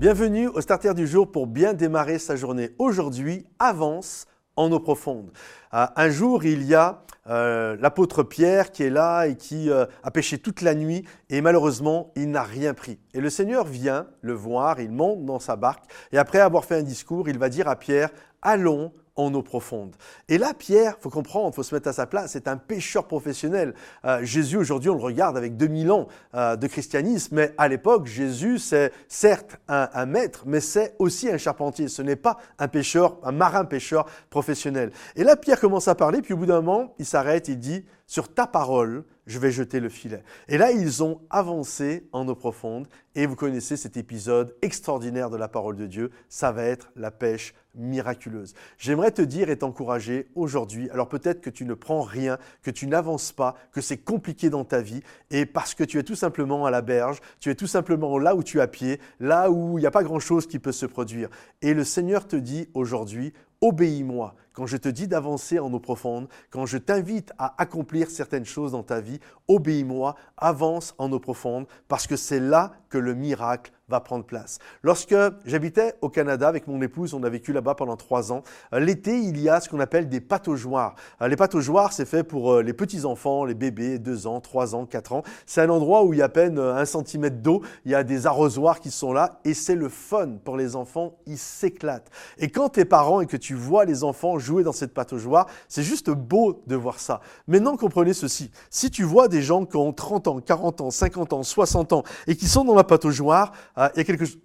Bienvenue au Starter du jour pour bien démarrer sa journée. Aujourd'hui, avance en eau profonde. Euh, un jour, il y a euh, l'apôtre Pierre qui est là et qui euh, a pêché toute la nuit et malheureusement, il n'a rien pris. Et le Seigneur vient le voir, il monte dans sa barque et après avoir fait un discours, il va dire à Pierre, allons en eau profonde. Et là, Pierre, faut comprendre, faut se mettre à sa place, c'est un pêcheur professionnel. Euh, Jésus, aujourd'hui, on le regarde avec 2000 ans euh, de christianisme, mais à l'époque, Jésus, c'est certes un, maître, mais c'est aussi un charpentier. Ce n'est pas un pêcheur, un marin-pêcheur professionnel. Et là, Pierre commence à parler, puis au bout d'un moment, il s'arrête, il dit, sur ta parole, je vais jeter le filet. Et là, ils ont avancé en eau profonde, et vous connaissez cet épisode extraordinaire de la parole de Dieu, ça va être la pêche miraculeuse. J'aimerais te dire et t'encourager aujourd'hui, alors peut-être que tu ne prends rien, que tu n'avances pas, que c'est compliqué dans ta vie, et parce que tu es tout simplement à la berge, tu es tout simplement là où tu as pied, là où il n'y a pas grand-chose qui peut se produire. Et le Seigneur te dit aujourd'hui, obéis-moi. Quand je te dis d'avancer en eau profonde, quand je t'invite à accomplir certaines choses dans ta vie, obéis-moi, avance en eau profonde, parce que c'est là que le miracle va prendre place. Lorsque j'habitais au Canada avec mon épouse, on a vécu là-bas pendant trois ans, euh, l'été, il y a ce qu'on appelle des pataugeoires. Euh, les pataugeoires, c'est fait pour euh, les petits-enfants, les bébés, deux ans, trois ans, quatre ans. C'est un endroit où il y a à peine un centimètre d'eau, il y a des arrosoirs qui sont là, et c'est le fun pour les enfants, ils s'éclatent. Et quand tu es parent et que tu vois les enfants jouer dans cette pataugeoire, c'est juste beau de voir ça. Maintenant, comprenez ceci, si tu vois des gens qui ont 30 ans, 40 ans, 50 ans, 60 ans, et qui sont dans la pataugeoire, il y a quelque chose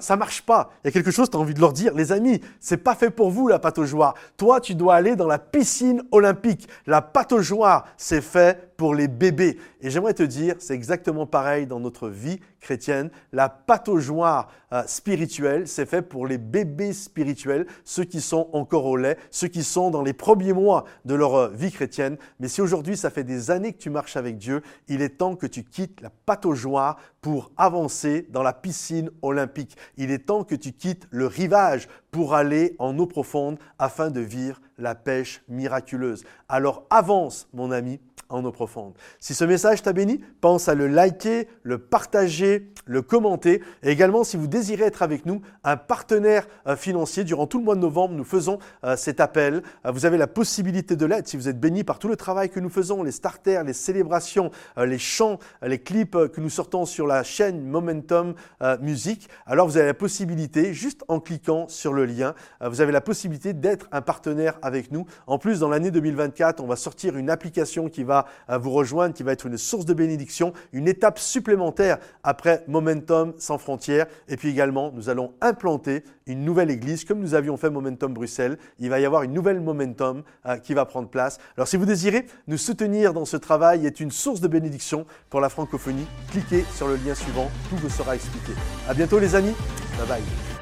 ça, marche pas. Il y a quelque chose, tu as envie de leur dire, les amis, c'est pas fait pour vous la pataugeoire. Toi, tu dois aller dans la piscine olympique. La pataugeoire, c'est fait pour les bébés. Et j'aimerais te dire, c'est exactement pareil dans notre vie chrétienne. La pataugeoire euh, spirituelle, c'est fait pour les bébés spirituels, ceux qui sont encore au lait, ceux qui sont dans les premiers mois de leur euh, vie chrétienne. Mais si aujourd'hui, ça fait des années que tu marches avec Dieu, il est temps que tu quittes la pataugeoire pour avancer dans la piscine olympique. Il est temps que tu quittes le rivage pour aller en eau profonde afin de vivre la pêche miraculeuse. Alors avance, mon ami, en eau profonde. Si ce message t'a béni, pense à le liker, le partager, le commenter. Et également, si vous désirez être avec nous, un partenaire euh, financier, durant tout le mois de novembre, nous faisons euh, cet appel. Euh, vous avez la possibilité de l'aide si vous êtes béni par tout le travail que nous faisons, les starters, les célébrations, les chants, les clips que nous sortons sur la chaîne Momentum Music. Alors vous avez la possibilité, juste en cliquant sur le lien, vous avez la possibilité d'être un partenaire avec nous. En plus, dans l'année 2024, on va sortir une application qui va vous rejoindre, qui va être une source de bénédiction, une étape supplémentaire après Momentum sans frontières. Et puis également, nous allons implanter une nouvelle église, comme nous avions fait Momentum Bruxelles. Il va y avoir une nouvelle Momentum euh, qui va prendre place. Alors si vous désirez nous soutenir dans ce travail est une source de bénédiction pour la francophonie, cliquez sur le lien suivant, tout vous sera expliqué. À bientôt les amis, bye bye.